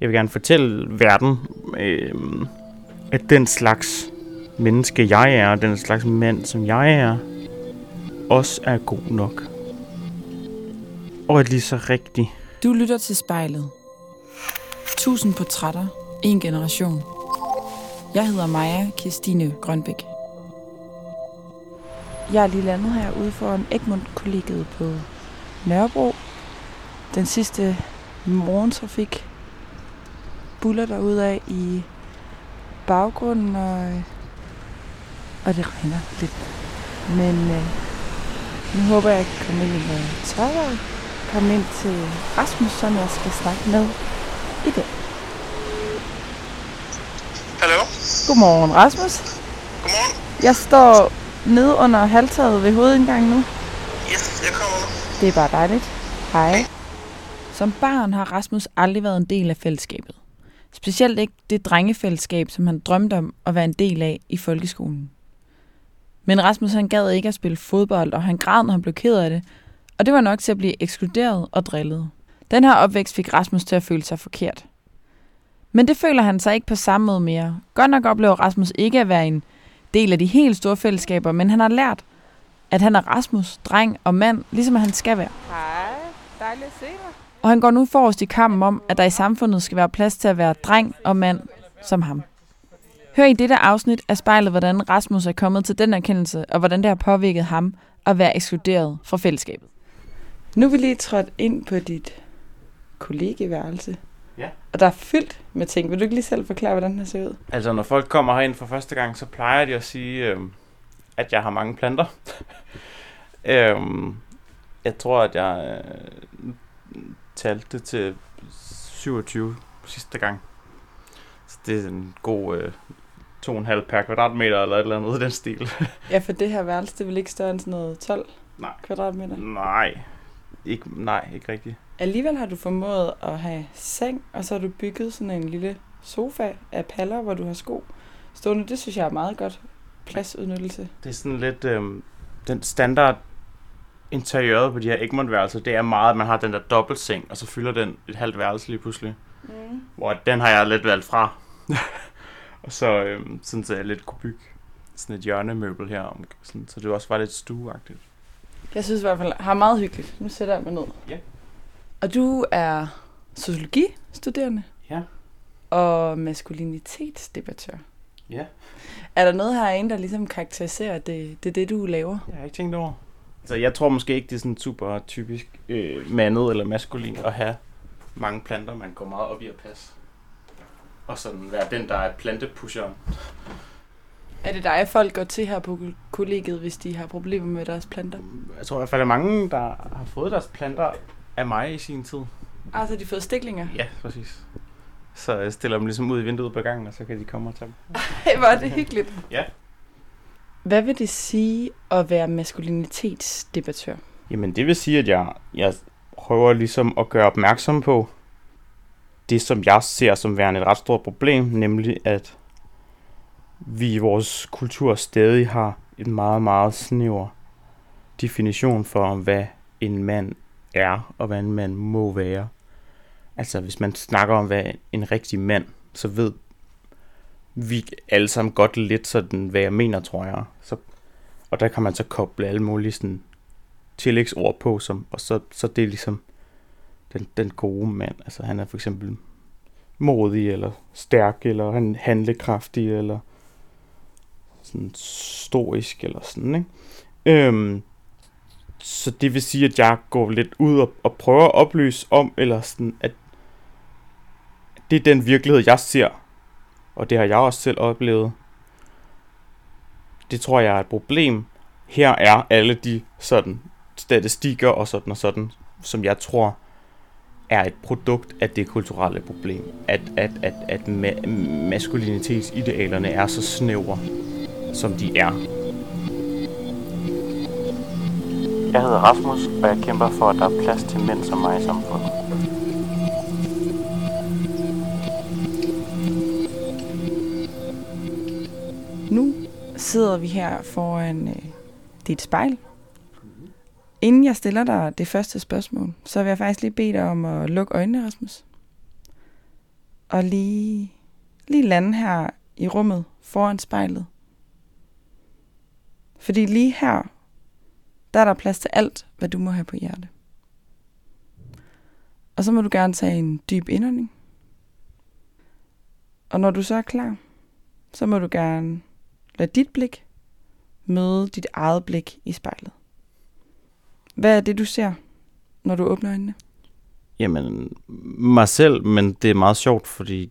Jeg vil gerne fortælle verden, øh, at den slags menneske, jeg er, den slags mand, som jeg er, også er god nok. Og er lige så rigtig. Du lytter til spejlet. Tusind portrætter. En generation. Jeg hedder Maja Kirstine Grønbæk. Jeg er lige landet herude foran Egmont-kollegiet på Nørrebro. Den sidste morgentrafik buller der af i baggrunden, og, og det regner lidt. Men øh, nu håber jeg, at jeg kan komme ind i noget tørvejr. Komme ind til Rasmus, som jeg skal snakke med i dag. Hallo? Godmorgen, Rasmus. Godmorgen. Jeg står nede under halvtaget ved hovedindgangen nu. Yes, jeg kommer nu. Det er bare dejligt. Hej. Som barn har Rasmus aldrig været en del af fællesskabet. Specielt ikke det drengefællesskab, som han drømte om at være en del af i folkeskolen. Men Rasmus han gad ikke at spille fodbold, og han græd, når han blev ked af det, og det var nok til at blive ekskluderet og drillet. Den her opvækst fik Rasmus til at føle sig forkert. Men det føler han sig ikke på samme måde mere. Godt nok oplever Rasmus ikke at være en del af de helt store fællesskaber, men han har lært, at han er Rasmus, dreng og mand, ligesom han skal være. Hej, dejligt at se dig. Og han går nu forrest i kampen om, at der i samfundet skal være plads til at være dreng og mand som ham. Hør i dette afsnit af spejlet, hvordan Rasmus er kommet til den erkendelse, og hvordan det har påvirket ham at være ekskluderet fra fællesskabet. Nu er vi lige trådt ind på dit kollegeværelse. Ja. Og der er fyldt med ting. Vil du ikke lige selv forklare, hvordan det ser ud? Altså, når folk kommer herind for første gang, så plejer de at sige, øh, at jeg har mange planter. øh, jeg tror, at jeg øh, talte til 27 sidste gang. Så det er en god øh, 2,5 per kvadratmeter eller et eller andet i den stil. Ja, for det her værelse, det vel ikke større end sådan noget 12 Nej. kvadratmeter? Nej, ikke, nej, ikke rigtigt. Alligevel har du formået at have seng, og så har du bygget sådan en lille sofa af paller, hvor du har sko stående. Det synes jeg er meget godt pladsudnyttelse. Det er sådan lidt øh, den standard interiøret på de her Egmont-værelser, det er meget, at man har den der dobbeltseng, og så fylder den et halvt værelse lige pludselig. Mm. Hvor den har jeg lidt valgt fra. og så øh, sådan, så jeg lidt kunne bygge sådan et hjørnemøbel her, sådan, så det også var lidt stueagtigt. Jeg synes i hvert fald, har meget hyggeligt. Nu sætter jeg mig ned. Ja. Og du er sociologistuderende Ja. og maskulinitetsdebattør. Ja. Er der noget herinde, der ligesom karakteriserer, det, det det, du laver? Jeg har ikke tænkt over. Altså, jeg tror måske ikke, det er sådan super typisk øh, mandet eller maskulin at have mange planter, man går meget op i at passe. Og sådan være den, der er plantepusheren. Er det dig, folk går til her på kollegiet, hvis de har problemer med deres planter? Jeg tror i hvert fald, at mange, der har fået deres planter af mig i sin tid. Altså, de har fået stiklinger? Ja, præcis. Så jeg stiller dem ligesom ud i vinduet på gangen, og så kan de komme og tage dem. Hey, hvor er det hyggeligt. Ja. Hvad vil det sige at være maskulinitetsdebattør? Jamen det vil sige, at jeg, jeg prøver ligesom at gøre opmærksom på det, som jeg ser som værende et ret stort problem, nemlig at vi i vores kultur stadig har en meget, meget snæver definition for, hvad en mand er, og hvad en mand må være. Altså, hvis man snakker om, hvad en rigtig mand, så ved vi alle sammen godt lidt sådan, hvad jeg mener, tror jeg. Så, og der kan man så koble alle mulige sådan, tillægsord på, som, og så, så det er ligesom den, den gode mand. Altså, han er for eksempel modig, eller stærk, eller han handlekraftig, eller sådan stoisk, eller sådan, ikke? Øhm, så det vil sige, at jeg går lidt ud og, og prøver at oplyse om, eller sådan, at det er den virkelighed, jeg ser. Og det har jeg også selv oplevet. Det tror jeg er et problem. Her er alle de sådan statistikker og sådan og sådan, som jeg tror er et produkt af det kulturelle problem. At, at, at, at ma- maskulinitetsidealerne er så snævre, som de er. Jeg hedder Rasmus, og jeg kæmper for, at der er plads til mænd som mig i samfundet. Sidder vi her foran øh, dit spejl. Inden jeg stiller dig det første spørgsmål, så vil jeg faktisk lige bede dig om at lukke øjnene, Rasmus. og lige, lige lande her i rummet foran spejlet. Fordi lige her, der er der plads til alt, hvad du må have på hjerte. Og så må du gerne tage en dyb indånding. Og når du så er klar, så må du gerne lade dit blik møde dit eget blik i spejlet. Hvad er det, du ser, når du åbner øjnene? Jamen, mig selv, men det er meget sjovt, fordi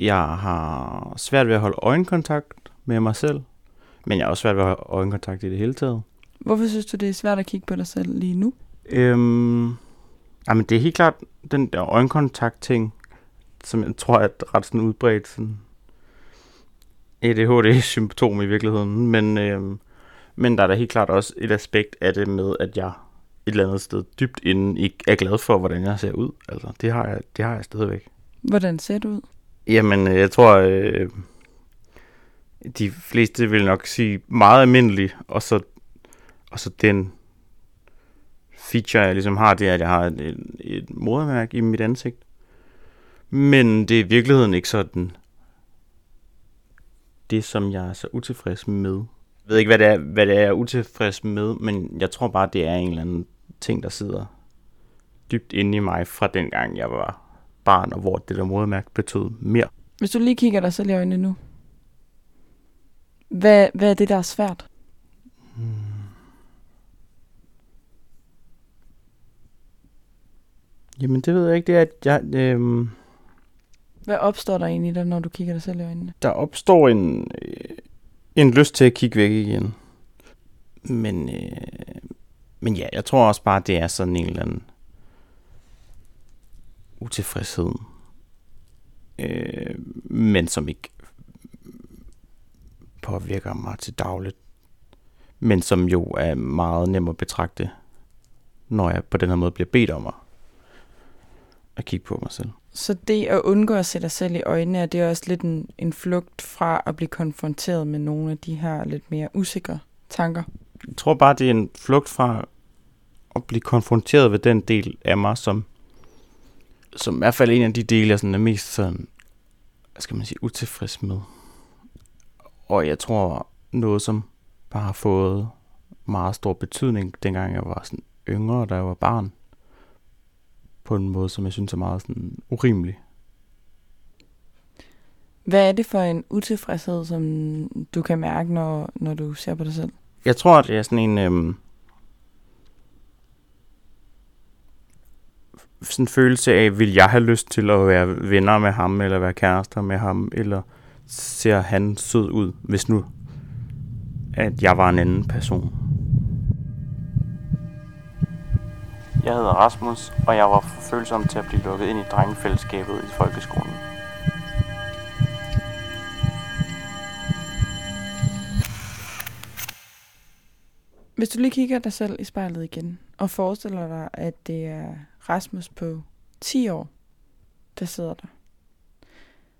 jeg har svært ved at holde øjenkontakt med mig selv, men jeg har også svært ved at holde øjenkontakt i det hele taget. Hvorfor synes du, det er svært at kigge på dig selv lige nu? Øhm, jamen, det er helt klart den der øjenkontakt-ting, som jeg tror er ret sådan udbredt sådan ADHD-symptom i virkeligheden, men, øhm, men der er da helt klart også et aspekt af det med, at jeg et eller andet sted dybt inden ikke er glad for, hvordan jeg ser ud. Altså, det har jeg, det har jeg stadigvæk. Hvordan ser du ud? Jamen, øh, jeg tror, øh, de fleste vil nok sige meget almindelig, og så, og så den feature, jeg ligesom har, det er, at jeg har et, et, et modermærke i mit ansigt. Men det er i virkeligheden ikke sådan det, som jeg er så utilfreds med. Jeg ved ikke, hvad det, er, hvad det er, jeg er utilfreds med, men jeg tror bare, det er en eller anden ting, der sidder dybt inde i mig fra den gang, jeg var barn, og hvor det der modermærke betød mere. Hvis du lige kigger dig selv i øjnene nu, hvad, hvad er det, der er svært? Hmm. Jamen, det ved jeg ikke. Det er, at jeg... Øh, hvad opstår der egentlig, der, når du kigger dig selv i øjnene? der opstår en, øh, en lyst til at kigge væk igen. Men, øh, men ja, jeg tror også bare, det er sådan en eller anden utilfredshed. Øh, men som ikke påvirker mig til dagligt. Men som jo er meget nem at betragte, når jeg på den her måde bliver bedt om at, at kigge på mig selv. Så det at undgå at se dig selv i øjnene, er det også lidt en, en flugt fra at blive konfronteret med nogle af de her lidt mere usikre tanker? Jeg tror bare, det er en flugt fra at blive konfronteret ved den del af mig, som, som i hvert fald en af de dele, jeg sådan er mest sådan, hvad skal man sige, utilfreds med. Og jeg tror noget, som bare har fået meget stor betydning, dengang jeg var sådan yngre, da jeg var barn. På en måde, som jeg synes er meget sådan urimelig. Hvad er det for en utilfredshed, som du kan mærke, når, når du ser på dig selv? Jeg tror, det er sådan en... Øhm, sådan en følelse af, vil jeg have lyst til at være venner med ham, eller være kærester med ham, eller ser han sød ud, hvis nu, at jeg var en anden person. Jeg hedder Rasmus, og jeg var for følsom til at blive lukket ind i drengefællesskabet i folkeskolen. Hvis du lige kigger dig selv i spejlet igen, og forestiller dig, at det er Rasmus på 10 år, der sidder der.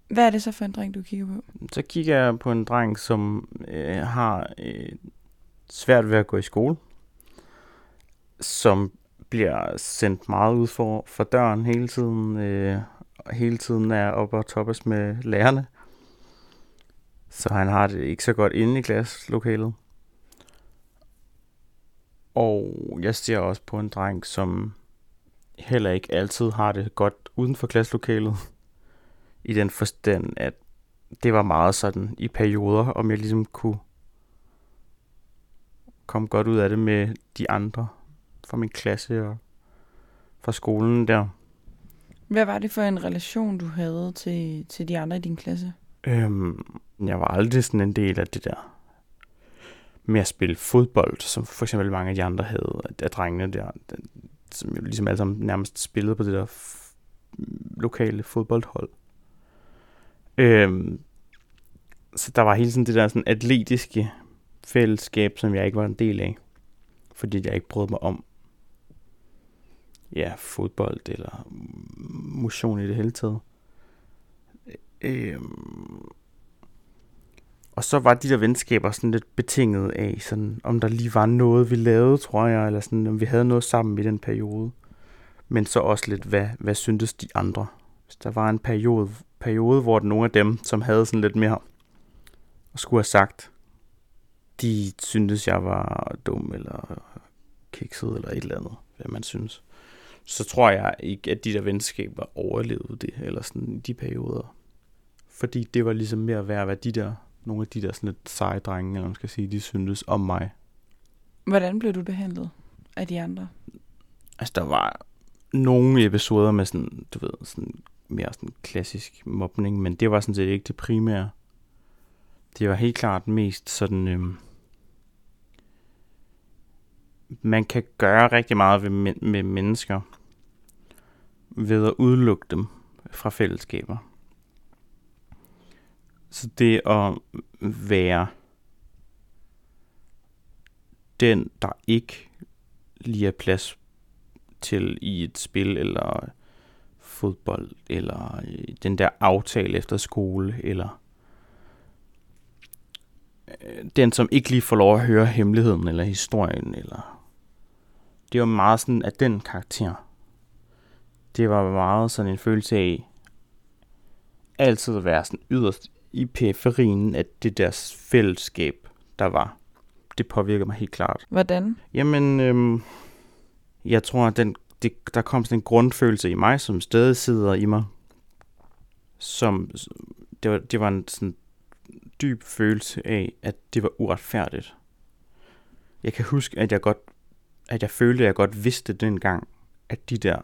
Hvad er det så for en dreng, du kigger på? Så kigger jeg på en dreng, som øh, har øh, svært ved at gå i skole, som bliver sendt meget ud for, for døren hele tiden, øh, og hele tiden er oppe og toppes med lærerne. Så han har det ikke så godt inde i klasselokalet. Og jeg ser også på en dreng, som heller ikke altid har det godt uden for klasselokalet. I den forstand, at det var meget sådan i perioder, om jeg ligesom kunne komme godt ud af det med de andre fra min klasse og fra skolen der. Hvad var det for en relation, du havde til, til de andre i din klasse? Øhm, jeg var aldrig sådan en del af det der med at spille fodbold, som for eksempel mange af de andre havde, af drengene der, som jo ligesom alle sammen nærmest spillede på det der f- lokale fodboldhold. Øhm, så der var hele tiden det der sådan atletiske fællesskab, som jeg ikke var en del af, fordi jeg ikke brød mig om ja, fodbold eller motion i det hele taget. Øhm, og så var de der venskaber sådan lidt betinget af, sådan, om der lige var noget, vi lavede, tror jeg, eller sådan, om vi havde noget sammen i den periode. Men så også lidt, hvad, hvad syntes de andre? hvis der var en periode, periode, hvor nogle af dem, som havde sådan lidt mere og skulle have sagt, de syntes, jeg var dum eller kikset eller et eller andet, hvad man synes, så tror jeg ikke, at de der venskaber overlevede det, eller sådan i de perioder. Fordi det var ligesom mere værd, hvad de der, nogle af de der sådan lidt seje drenge, eller man skal sige, de syntes om mig. Hvordan blev du behandlet af de andre? Altså, der var nogle episoder med sådan, du ved, sådan mere sådan klassisk mobning, men det var sådan set ikke det primære. Det var helt klart mest sådan, øhm, man kan gøre rigtig meget ved, med mennesker ved at udelukke dem fra fællesskaber. Så det at være den, der ikke lige er plads til i et spil, eller fodbold, eller øh, den der aftale efter skole, eller øh, den, som ikke lige får lov at høre hemmeligheden, eller historien, eller... Det var meget sådan, at den karakter, det var meget sådan en følelse af, altid at være sådan yderst i periferien af det der fællesskab, der var. Det påvirker mig helt klart. Hvordan? Jamen, øhm, jeg tror, at den, det, der kom sådan en grundfølelse i mig, som stadig sidder i mig, som det var, det var en sådan dyb følelse af, at det var uretfærdigt. Jeg kan huske, at jeg godt, at jeg følte, at jeg godt vidste dengang, at de der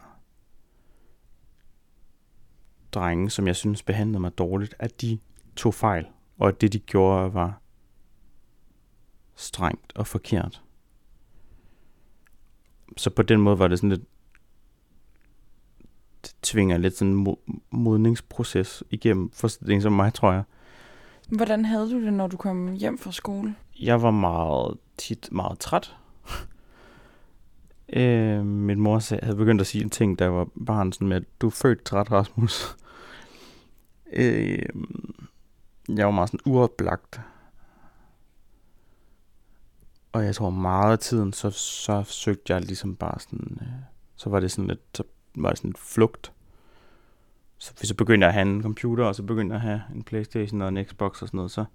drenge, som jeg synes behandlede mig dårligt, at de tog fejl, og at det de gjorde var strengt og forkert. Så på den måde var det sådan lidt det tvinger lidt sådan en modningsproces igennem for sådan som mig, tror jeg. Hvordan havde du det, når du kom hjem fra skole? Jeg var meget tit meget træt øh, min mor sagde, havde begyndt at sige en ting, der var barn sådan med, at du er født træt, Rasmus. øh, jeg var meget sådan uoplagt. Og jeg tror meget af tiden, så, så søgte jeg ligesom bare sådan, øh, så var det sådan lidt, så var det sådan et flugt. Så hvis jeg begyndte at have en computer, og så begyndte jeg at have en Playstation og en Xbox og sådan noget, så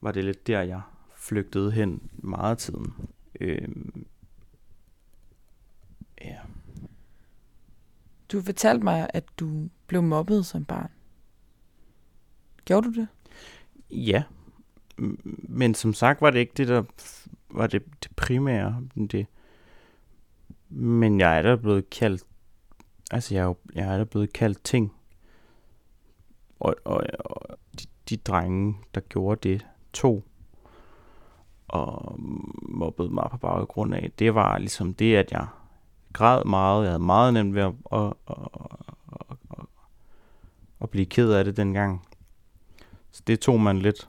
var det lidt der, jeg flygtede hen meget af tiden. Øh, ja. Du fortalte mig, at du blev mobbet som barn. Gjorde du det? Ja, men som sagt var det ikke det, der var det, det primære. Det. Men jeg er da blevet kaldt, altså jeg er, jeg er da blevet kaldt ting. Og, og, og de, de drenge, der gjorde det, to og mobbede mig på baggrund af, det var ligesom det, at jeg græd meget. Jeg havde meget nemt ved at, at, at, at, at, at blive ked af det dengang. Så det tog man lidt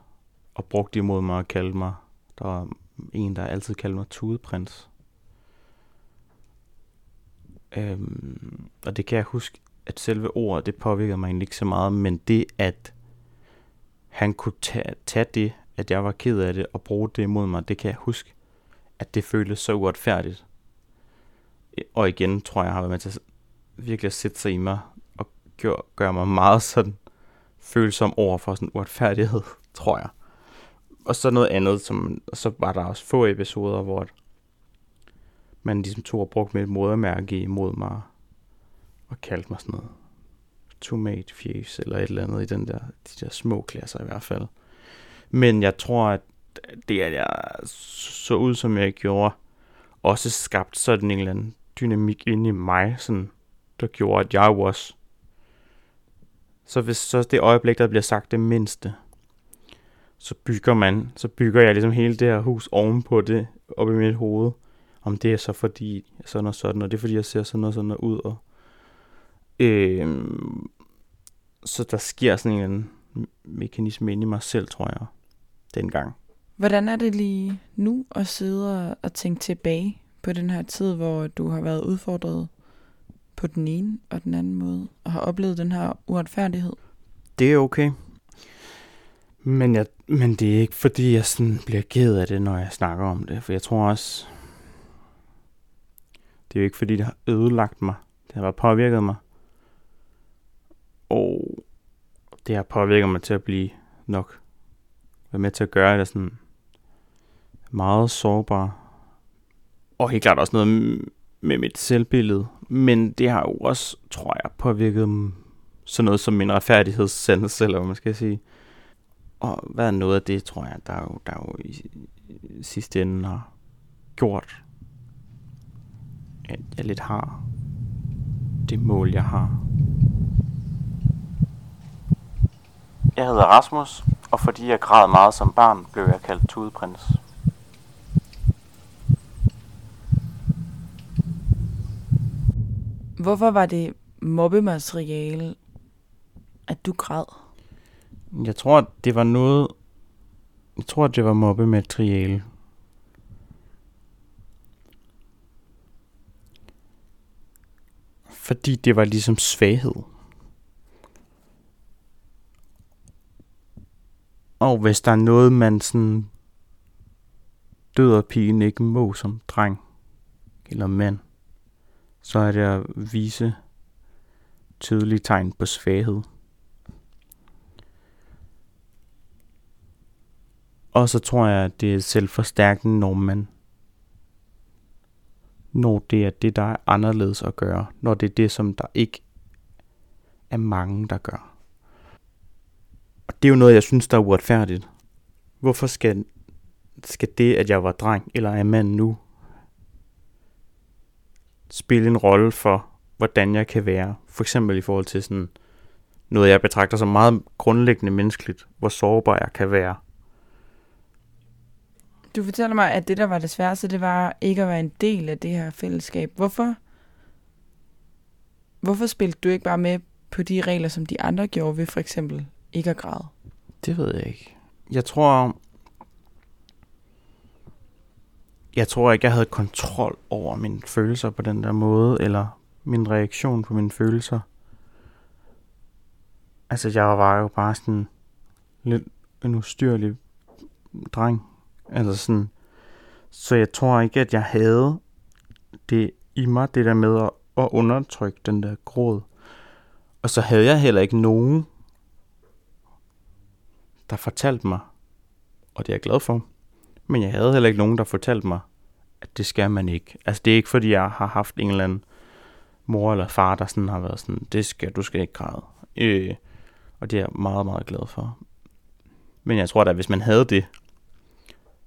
og brugte imod mig og kaldte mig. Der var en, der altid kaldte mig Tudeprins. Øhm, og det kan jeg huske, at selve ordet, det påvirkede mig egentlig ikke så meget, men det, at han kunne tage, tage det, at jeg var ked af det, og bruge det imod mig, det kan jeg huske, at det føltes så uretfærdigt. Og igen tror jeg, jeg har været med til at virkelig at sætte sig i mig, og gør, gøre mig meget sådan følsom over for sådan uretfærdighed, tror jeg. Og så noget andet, som, og så var der også få episoder, hvor man ligesom tog og brugte mit modermærke imod mig, og kaldte mig sådan noget tomat eller et eller andet i den der, de der små klasser i hvert fald. Men jeg tror, at det, at jeg så ud, som jeg gjorde, også skabt sådan en eller anden dynamik inde i mig, sådan, der gjorde, at jeg was. så hvis så det øjeblik, der bliver sagt det mindste, så bygger man, så bygger jeg ligesom hele det her hus ovenpå det, op i mit hoved. Om det er så fordi sådan og sådan, og det er fordi, jeg ser sådan og sådan og ud. Og, øh, så der sker sådan en mekanisme inde i mig selv, tror jeg, dengang. Hvordan er det lige nu at sidde og tænke tilbage på den her tid, hvor du har været udfordret på den ene og den anden måde, og har oplevet den her uretfærdighed? Det er okay. Men, jeg, men det er ikke fordi, jeg sådan bliver ked af det, når jeg snakker om det. For jeg tror også, det er jo ikke fordi, det har ødelagt mig. Det har bare påvirket mig. Og det har påvirket mig til at blive nok være med til at gøre det sådan meget sårbar. Og helt klart også noget med mit selvbillede. Men det har jo også, tror jeg, påvirket sådan noget som min retfærdighedssendelse, eller hvad man skal sige. Og hvad er noget af det, tror jeg, der jo, der jo i, i sidste ende har gjort, at jeg lidt har det mål, jeg har. Jeg hedder Rasmus, og fordi jeg græd meget som barn, blev jeg kaldt tudeprins. Hvorfor var det mobbemateriale, at du græd? Jeg tror, det var noget... Jeg tror, det var mobbemateriale. Fordi det var ligesom svaghed. Og hvis der er noget, man sådan døder pigen ikke må som dreng eller mand, så er det at vise tydelige tegn på svaghed. Og så tror jeg, at det er selvforstærkende, når man når det er det, der er anderledes at gøre. Når det er det, som der ikke er mange, der gør. Og det er jo noget, jeg synes, der er uretfærdigt. Hvorfor skal, skal det, at jeg var dreng eller er mand nu, spille en rolle for, hvordan jeg kan være? For eksempel i forhold til sådan noget, jeg betragter som meget grundlæggende menneskeligt, hvor sårbar jeg kan være. Du fortæller mig, at det, der var det sværeste, det var ikke at være en del af det her fællesskab. Hvorfor, hvorfor spilte du ikke bare med på de regler, som de andre gjorde ved for eksempel ikke at græde? Det ved jeg ikke. Jeg tror... Jeg tror ikke, jeg havde kontrol over mine følelser på den der måde, eller min reaktion på mine følelser. Altså, jeg var jo bare sådan lidt en ustyrlig dreng. Altså sådan, så jeg tror ikke, at jeg havde det i mig, det der med at, at undertrykke den der gråd. Og så havde jeg heller ikke nogen, der fortalte mig, og det er jeg glad for, men jeg havde heller ikke nogen, der fortalte mig, at det skal man ikke. Altså det er ikke fordi, jeg har haft en eller anden mor eller far, der sådan har været sådan, det skal, du skal ikke græde. Øh, og det er jeg meget, meget glad for. Men jeg tror da, hvis man havde det,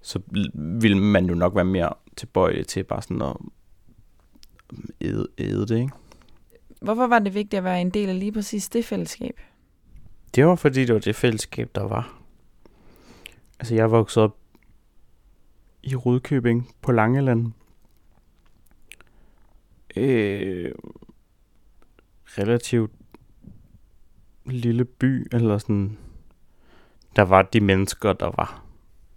så ville man jo nok være mere tilbøjelig til bare sådan at æde, æde det, ikke? Hvorfor var det vigtigt at være en del af lige præcis det fællesskab? Det var fordi, det var det fællesskab, der var. Altså, jeg voksede op i Rudkøbing på Langeland. Øh, relativt lille by, eller sådan. Der var de mennesker, der var.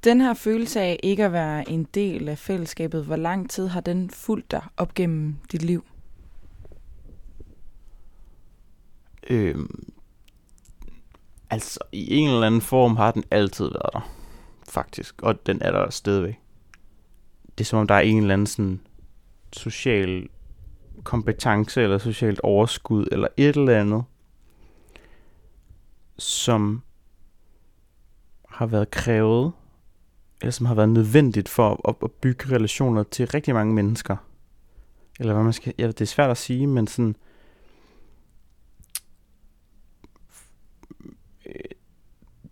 Den her følelse af ikke at være en del af fællesskabet, hvor lang tid har den fulgt dig op gennem dit liv? Øh, altså, i en eller anden form har den altid været der, faktisk. Og den er der stadigvæk. Det er som om, der er en eller anden sådan social kompetence, eller socialt overskud, eller et eller andet, som har været krævet, eller som har været nødvendigt for at, at bygge relationer til rigtig mange mennesker. Eller hvad man skal, ja, det er svært at sige, men sådan,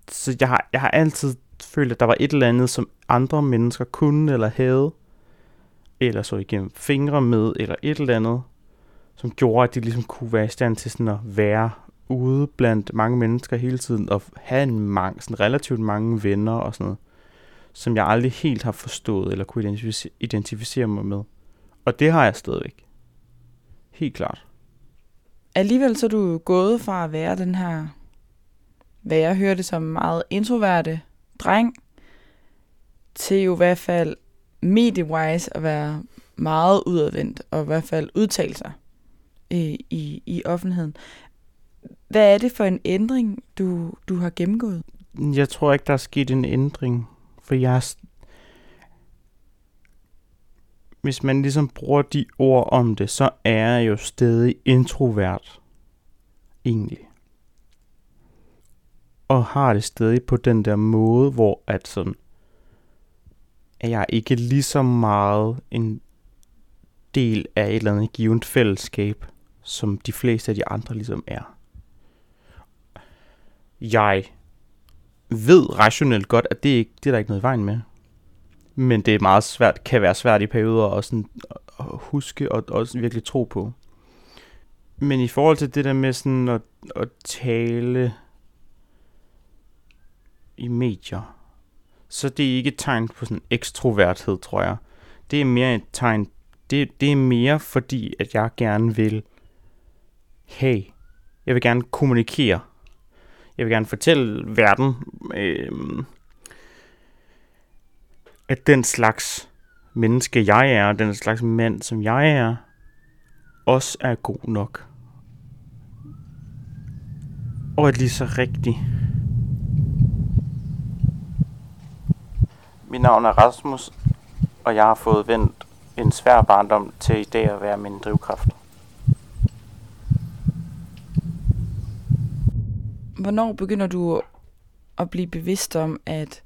så jeg har, jeg har altid følte, at der var et eller andet, som andre mennesker kunne eller havde, eller så igennem fingre med, eller et eller andet, som gjorde, at de ligesom kunne være i stand til sådan at være ude blandt mange mennesker hele tiden, og have en mange, sådan relativt mange venner og sådan noget, som jeg aldrig helt har forstået, eller kunne identificere, identificere mig med. Og det har jeg stadigvæk. Helt klart. Alligevel så er du gået fra at være den her hvad jeg hørte som meget introverte dreng, til jo i hvert fald mediewise at være meget udadvendt, og i hvert fald udtale sig i, i, i offentligheden. Hvad er det for en ændring, du, du har gennemgået? Jeg tror ikke, der er sket en ændring, for jeg hvis man ligesom bruger de ord om det, så er jeg jo stadig introvert. Egentlig og har det stadig på den der måde, hvor at sådan, at jeg ikke lige så meget en del af et eller andet givet fællesskab, som de fleste af de andre ligesom er. Jeg ved rationelt godt, at det, ikke, det er der ikke noget i vejen med. Men det er meget svært, kan være svært i perioder at, sådan, at huske og også virkelig tro på. Men i forhold til det der med sådan at, at tale i medier, så det er ikke et tegn på sådan ekstroverthed, tror jeg. Det er mere et tegn, det, det er mere fordi, at jeg gerne vil hey, jeg vil gerne kommunikere. Jeg vil gerne fortælle verden, øh, at den slags menneske, jeg er, den slags mand, som jeg er, også er god nok. Og at lige så rigtig. Mit navn er Rasmus, og jeg har fået vendt en svær barndom til i dag at være min drivkraft. Hvornår begynder du at blive bevidst om, at,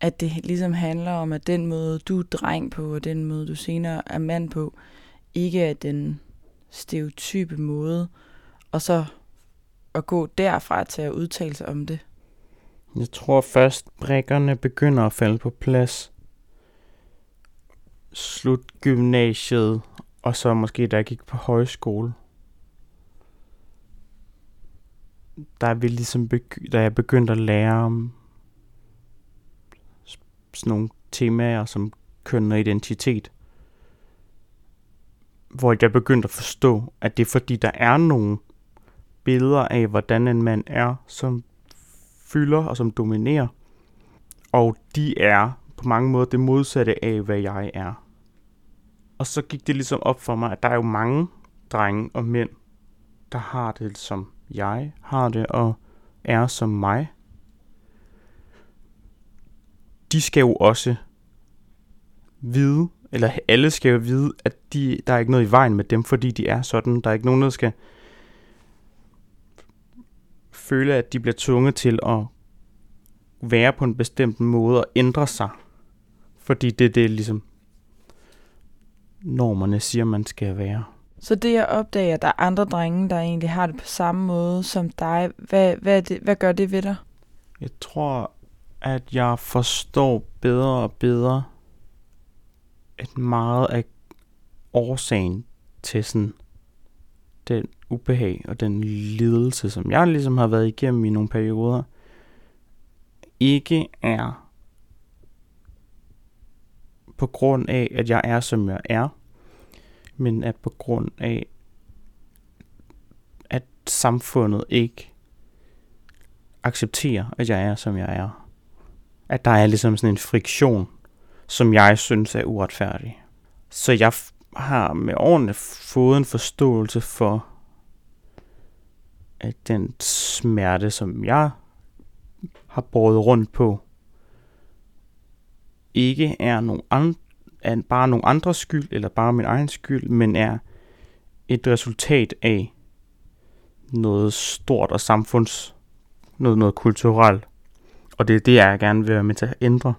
at det ligesom handler om, at den måde, du er dreng på, og den måde, du senere er mand på, ikke er den stereotype måde, og så at gå derfra til at udtale sig om det? Jeg tror først, brækkerne begynder at falde på plads. Slut gymnasiet, og så måske da jeg gik på højskole. Der er vi ligesom begy- da jeg begyndte at lære om sådan nogle temaer som køn og identitet. Hvor jeg begyndte at forstå, at det er fordi, der er nogle billeder af, hvordan en mand er, som fylder og som dominerer. Og de er på mange måder det modsatte af, hvad jeg er. Og så gik det ligesom op for mig, at der er jo mange drenge og mænd, der har det som jeg har det og er som mig. De skal jo også vide, eller alle skal jo vide, at de, der er ikke noget i vejen med dem, fordi de er sådan. Der er ikke nogen, der skal føle, at de bliver tvunget til at være på en bestemt måde og ændre sig. Fordi det er det, ligesom normerne siger, man skal være. Så det jeg opdager, at der er andre drenge, der egentlig har det på samme måde som dig, hvad, hvad, det, hvad gør det ved dig? Jeg tror, at jeg forstår bedre og bedre, at meget af årsagen til sådan den ubehag og den lidelse, som jeg ligesom har været igennem i nogle perioder, ikke er på grund af, at jeg er, som jeg er, men at på grund af, at samfundet ikke accepterer, at jeg er, som jeg er. At der er ligesom sådan en friktion, som jeg synes er uretfærdig. Så jeg har med årene fået en forståelse for, at den smerte, som jeg har båret rundt på, ikke er nogen and, er bare nogen andres skyld, eller bare min egen skyld, men er et resultat af noget stort og samfunds, noget, noget kulturelt. Og det er det, jeg gerne vil være med til at ændre.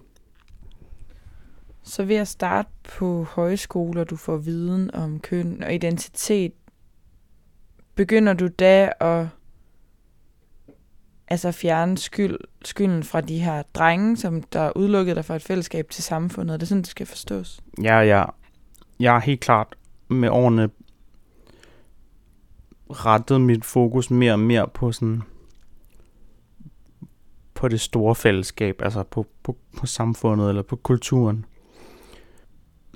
Så ved at starte på højskole, og du får viden om køn og identitet, begynder du da at altså fjerne skyld, skylden fra de her drenge, som der udelukkede dig fra et fællesskab til samfundet. Er det sådan, det skal forstås? Ja, ja. Jeg har helt klart med årene rettet mit fokus mere og mere på sådan på det store fællesskab, altså på, på, på samfundet eller på kulturen.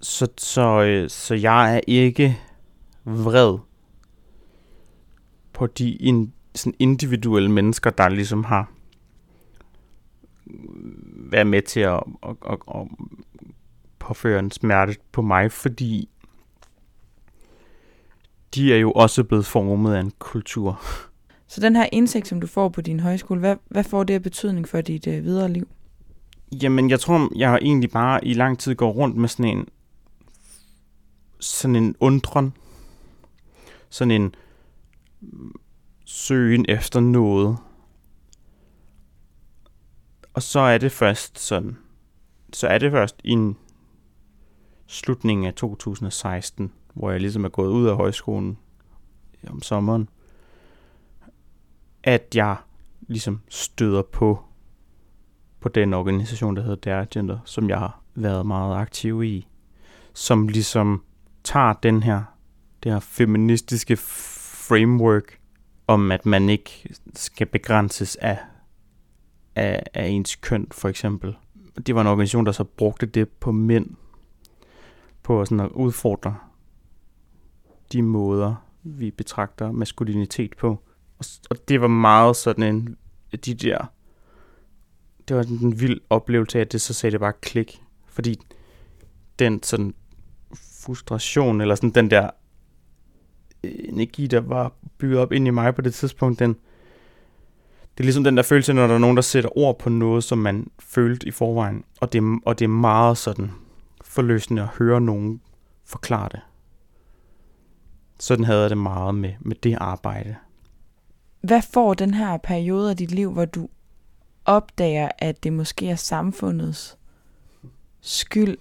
Så, så, øh, så jeg er ikke vred på de in, sådan individuelle mennesker, der ligesom har været med til at, at, at, at påføre en smerte på mig, fordi de er jo også blevet formet af en kultur. Så den her indsigt, som du får på din højskole, hvad, hvad får det af betydning for dit øh, videre liv? Jamen, jeg tror, jeg egentlig bare i lang tid går rundt med sådan en sådan en undren. Sådan en søgen efter noget. Og så er det først sådan, så er det først i en slutningen af 2016, hvor jeg ligesom er gået ud af højskolen om sommeren, at jeg ligesom støder på på den organisation, der hedder Dare Gender, som jeg har været meget aktiv i, som ligesom tager den her, det her feministiske framework om, at man ikke skal begrænses af, af, af ens køn, for eksempel. Det var en organisation, der så brugte det på mænd, på sådan at udfordre de måder, vi betragter maskulinitet på. Og det var meget sådan en de der det var en vild oplevelse af, at det så sagde det bare klik. Fordi den sådan frustration, eller sådan den der øh, energi, der var bygget op ind i mig på det tidspunkt, den, det er ligesom den der følelse, når der er nogen, der sætter ord på noget, som man følte i forvejen. Og det, og det er meget sådan forløsende at høre nogen forklare det. Sådan havde jeg det meget med, med det arbejde. Hvad får den her periode af dit liv, hvor du opdager, at det måske er samfundets skyld,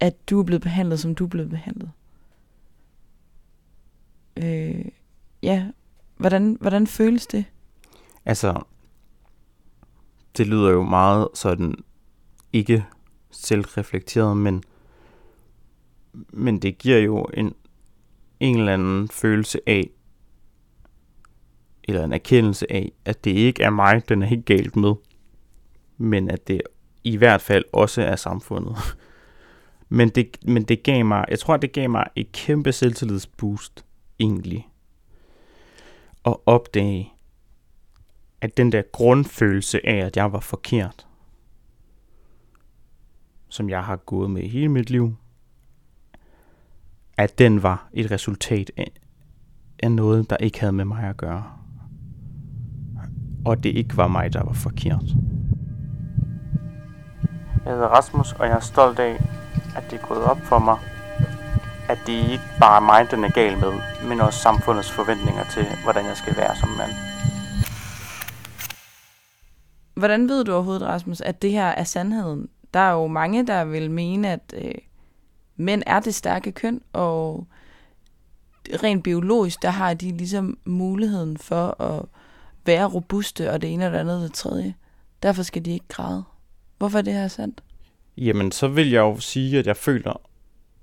at du er blevet behandlet, som du er blevet behandlet? Øh, ja, hvordan, hvordan føles det? Altså, det lyder jo meget sådan ikke selvreflekteret, men, men det giver jo en, en eller anden følelse af, eller en erkendelse af, at det ikke er mig, den er helt galt med, men at det i hvert fald også er samfundet. men, det, men det gav mig, jeg tror, det gav mig et kæmpe selvtillidsboost, egentlig. At opdage, at den der grundfølelse af, at jeg var forkert, som jeg har gået med hele mit liv, at den var et resultat af, af noget, der ikke havde med mig at gøre og det ikke var mig, der var forkert. Jeg hedder Rasmus, og jeg er stolt af, at det er gået op for mig, at det ikke bare er mig, den er gal med, men også samfundets forventninger til, hvordan jeg skal være som mand. Hvordan ved du overhovedet, Rasmus, at det her er sandheden? Der er jo mange, der vil mene, at øh, mænd er det stærke køn, og rent biologisk, der har de ligesom muligheden for at være robuste, og det ene og det andet og det tredje. Derfor skal de ikke græde. Hvorfor er det her sandt? Jamen, så vil jeg jo sige, at jeg føler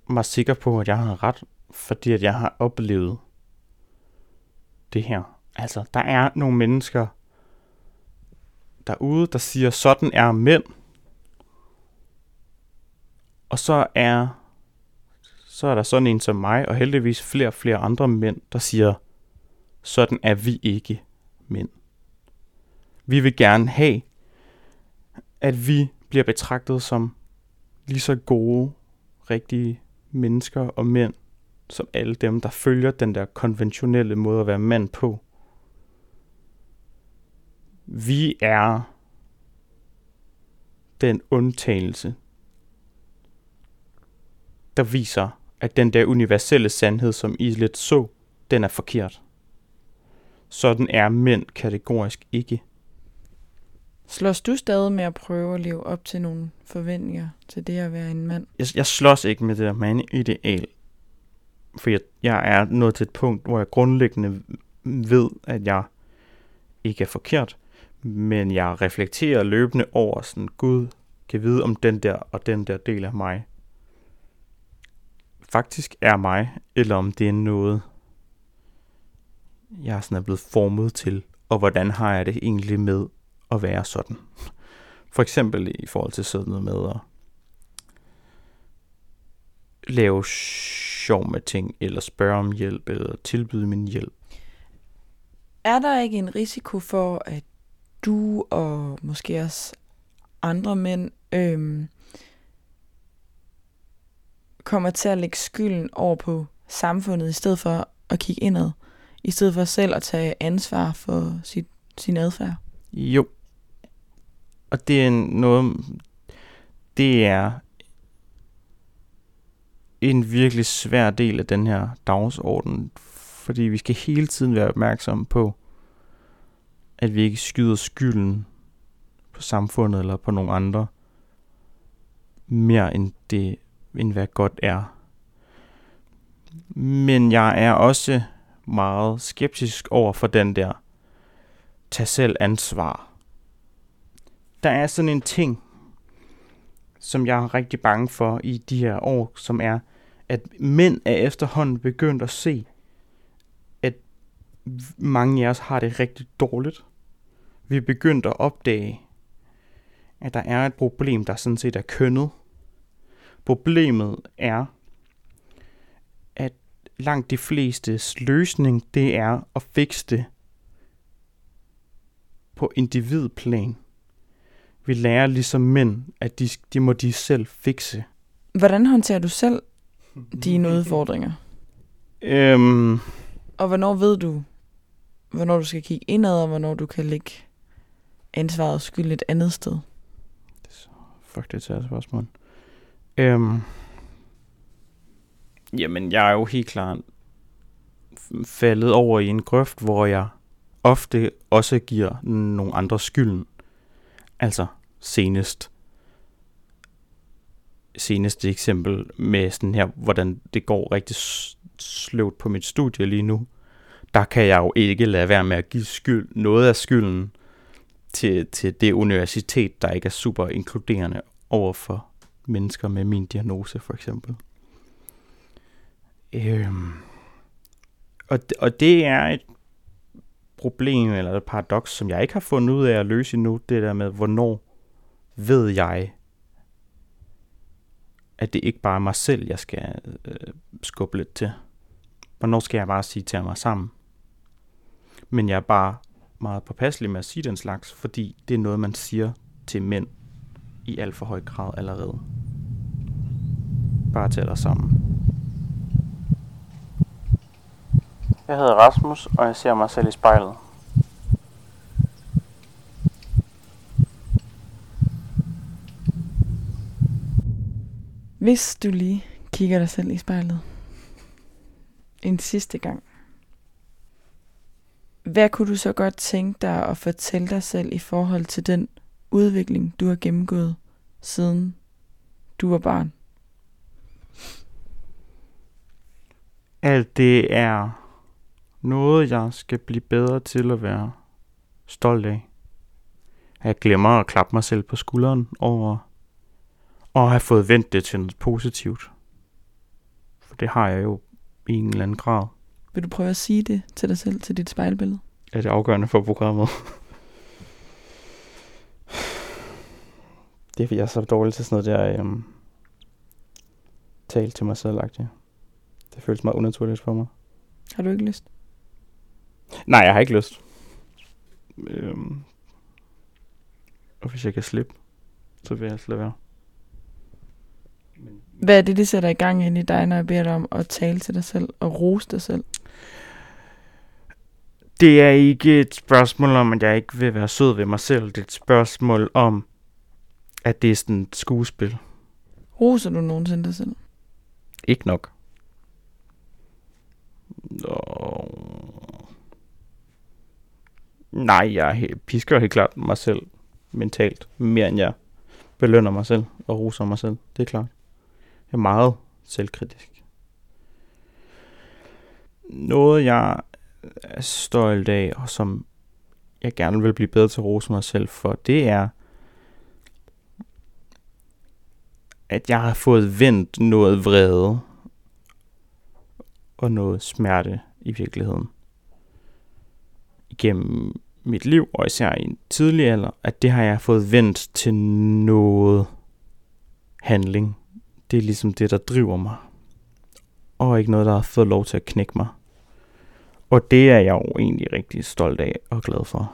mig sikker på, at jeg har ret, fordi at jeg har oplevet det her. Altså, der er nogle mennesker derude, der siger, sådan er mænd. Og så er, så er der sådan en som mig, og heldigvis flere og flere andre mænd, der siger, sådan er vi ikke mænd. Vi vil gerne have, at vi bliver betragtet som lige så gode, rigtige mennesker og mænd, som alle dem, der følger den der konventionelle måde at være mand på. Vi er den undtagelse, der viser, at den der universelle sandhed, som I lidt så, den er forkert. Sådan er mænd kategorisk ikke. Slås du stadig med at prøve at leve op til nogle forventninger til det at være en mand? Jeg, jeg slås ikke med det der mandideal, For jeg, jeg er nået til et punkt, hvor jeg grundlæggende ved, at jeg ikke er forkert. Men jeg reflekterer løbende over sådan, Gud kan vide om den der og den der del af mig faktisk er mig, eller om det er noget, jeg sådan er blevet formet til, og hvordan har jeg det egentlig med at være sådan. For eksempel i forhold til sådan noget med at lave sjov med ting, eller spørge om hjælp, eller tilbyde min hjælp. Er der ikke en risiko for, at du og måske også andre mænd øhm, kommer til at lægge skylden over på samfundet, i stedet for at kigge indad, i stedet for selv at tage ansvar for sit, sin adfærd? Jo, og det er noget, det er en virkelig svær del af den her dagsorden, fordi vi skal hele tiden være opmærksomme på, at vi ikke skyder skylden på samfundet eller på nogle andre, mere end det, end hvad godt er. Men jeg er også meget skeptisk over for den der tag selv ansvar. Der er sådan en ting, som jeg er rigtig bange for i de her år, som er, at mænd er efterhånden begyndt at se, at mange af os har det rigtig dårligt. Vi er begyndt at opdage, at der er et problem, der sådan set er kønnet. Problemet er, at langt de flestes løsning, det er at fikse det på individplan. Vi lærer ligesom mænd, at de, de må de selv fikse. Hvordan håndterer du selv dine udfordringer? Øhm, Og hvornår ved du, hvornår du skal kigge indad, og hvornår du kan lægge ansvaret og skyld et andet sted? fuck, det er et spørgsmål. Øhm, jamen, jeg er jo helt klart faldet over i en grøft, hvor jeg ofte også giver nogle andre skylden. Altså, senest seneste eksempel med sådan her, hvordan det går rigtig sløvt på mit studie lige nu, der kan jeg jo ikke lade være med at give skyld, noget af skylden til, til det universitet, der ikke er super inkluderende over for mennesker med min diagnose, for eksempel. Øhm. Og, og det er et problem, eller et paradoks, som jeg ikke har fundet ud af at løse endnu, det der med, hvornår ved jeg, at det ikke bare er mig selv, jeg skal øh, skubbe lidt til. Hvornår skal jeg bare sige til mig sammen? Men jeg er bare meget påpasselig med at sige den slags, fordi det er noget, man siger til mænd i alt for høj grad allerede. Bare til dig sammen. Jeg hedder Rasmus, og jeg ser mig selv i spejlet. Hvis du lige kigger dig selv i spejlet en sidste gang, hvad kunne du så godt tænke dig at fortælle dig selv i forhold til den udvikling, du har gennemgået siden du var barn? Alt det er noget, jeg skal blive bedre til at være stolt af. Jeg glemmer at klappe mig selv på skulderen over og have fået vendt det til noget positivt. For det har jeg jo i en eller anden grad. Vil du prøve at sige det til dig selv, til dit spejlbillede? Er det afgørende for programmet? Det er fordi, jeg er så dårlig til sådan noget der øhm, tale til mig selv -agtigt. Det føles meget unaturligt for mig. Har du ikke lyst? Nej, jeg har ikke lyst. Øhm, og hvis jeg kan slippe, så vil jeg slet være. Hvad er det, det sætter i gang ind i dig, når jeg beder dig om at tale til dig selv og rose dig selv? Det er ikke et spørgsmål om, at jeg ikke vil være sød ved mig selv. Det er et spørgsmål om, at det er sådan et skuespil. Roser du nogensinde dig selv? Ikke nok. Og... Nej, jeg pisker helt klart mig selv mentalt, mere end jeg belønner mig selv og roser mig selv. Det er klart. Jeg er meget selvkritisk. Noget, jeg er stolt af, og som jeg gerne vil blive bedre til at rose mig selv for, det er, at jeg har fået vendt noget vrede og noget smerte i virkeligheden igennem mit liv, og især i en tidlig alder, at det har jeg fået vendt til noget handling. Det er ligesom det, der driver mig. Og ikke noget, der har fået lov til at knække mig. Og det er jeg jo egentlig rigtig stolt af og glad for.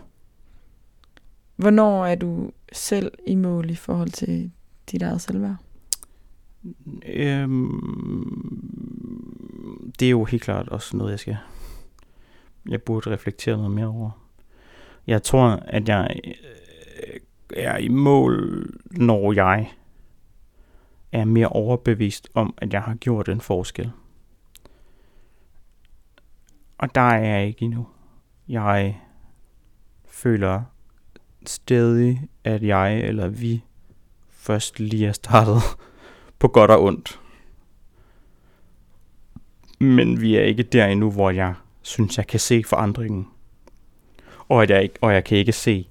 Hvornår er du selv i mål i forhold til dit eget selvværd? Øhm, det er jo helt klart også noget, jeg skal... Jeg burde reflektere noget mere over. Jeg tror, at jeg øh, er i mål, når jeg er mere overbevist om, at jeg har gjort en forskel. Og der er jeg ikke endnu. Jeg føler stadig, at jeg eller vi først lige er startet på godt og ondt. Men vi er ikke der endnu, hvor jeg synes, jeg kan se forandringen. Og, at jeg, ikke, og jeg kan ikke se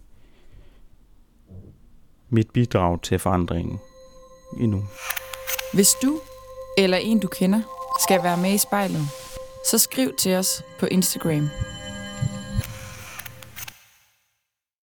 mit bidrag til forandringen endnu. Hvis du eller en du kender skal være med i spejlet, så skriv til os på Instagram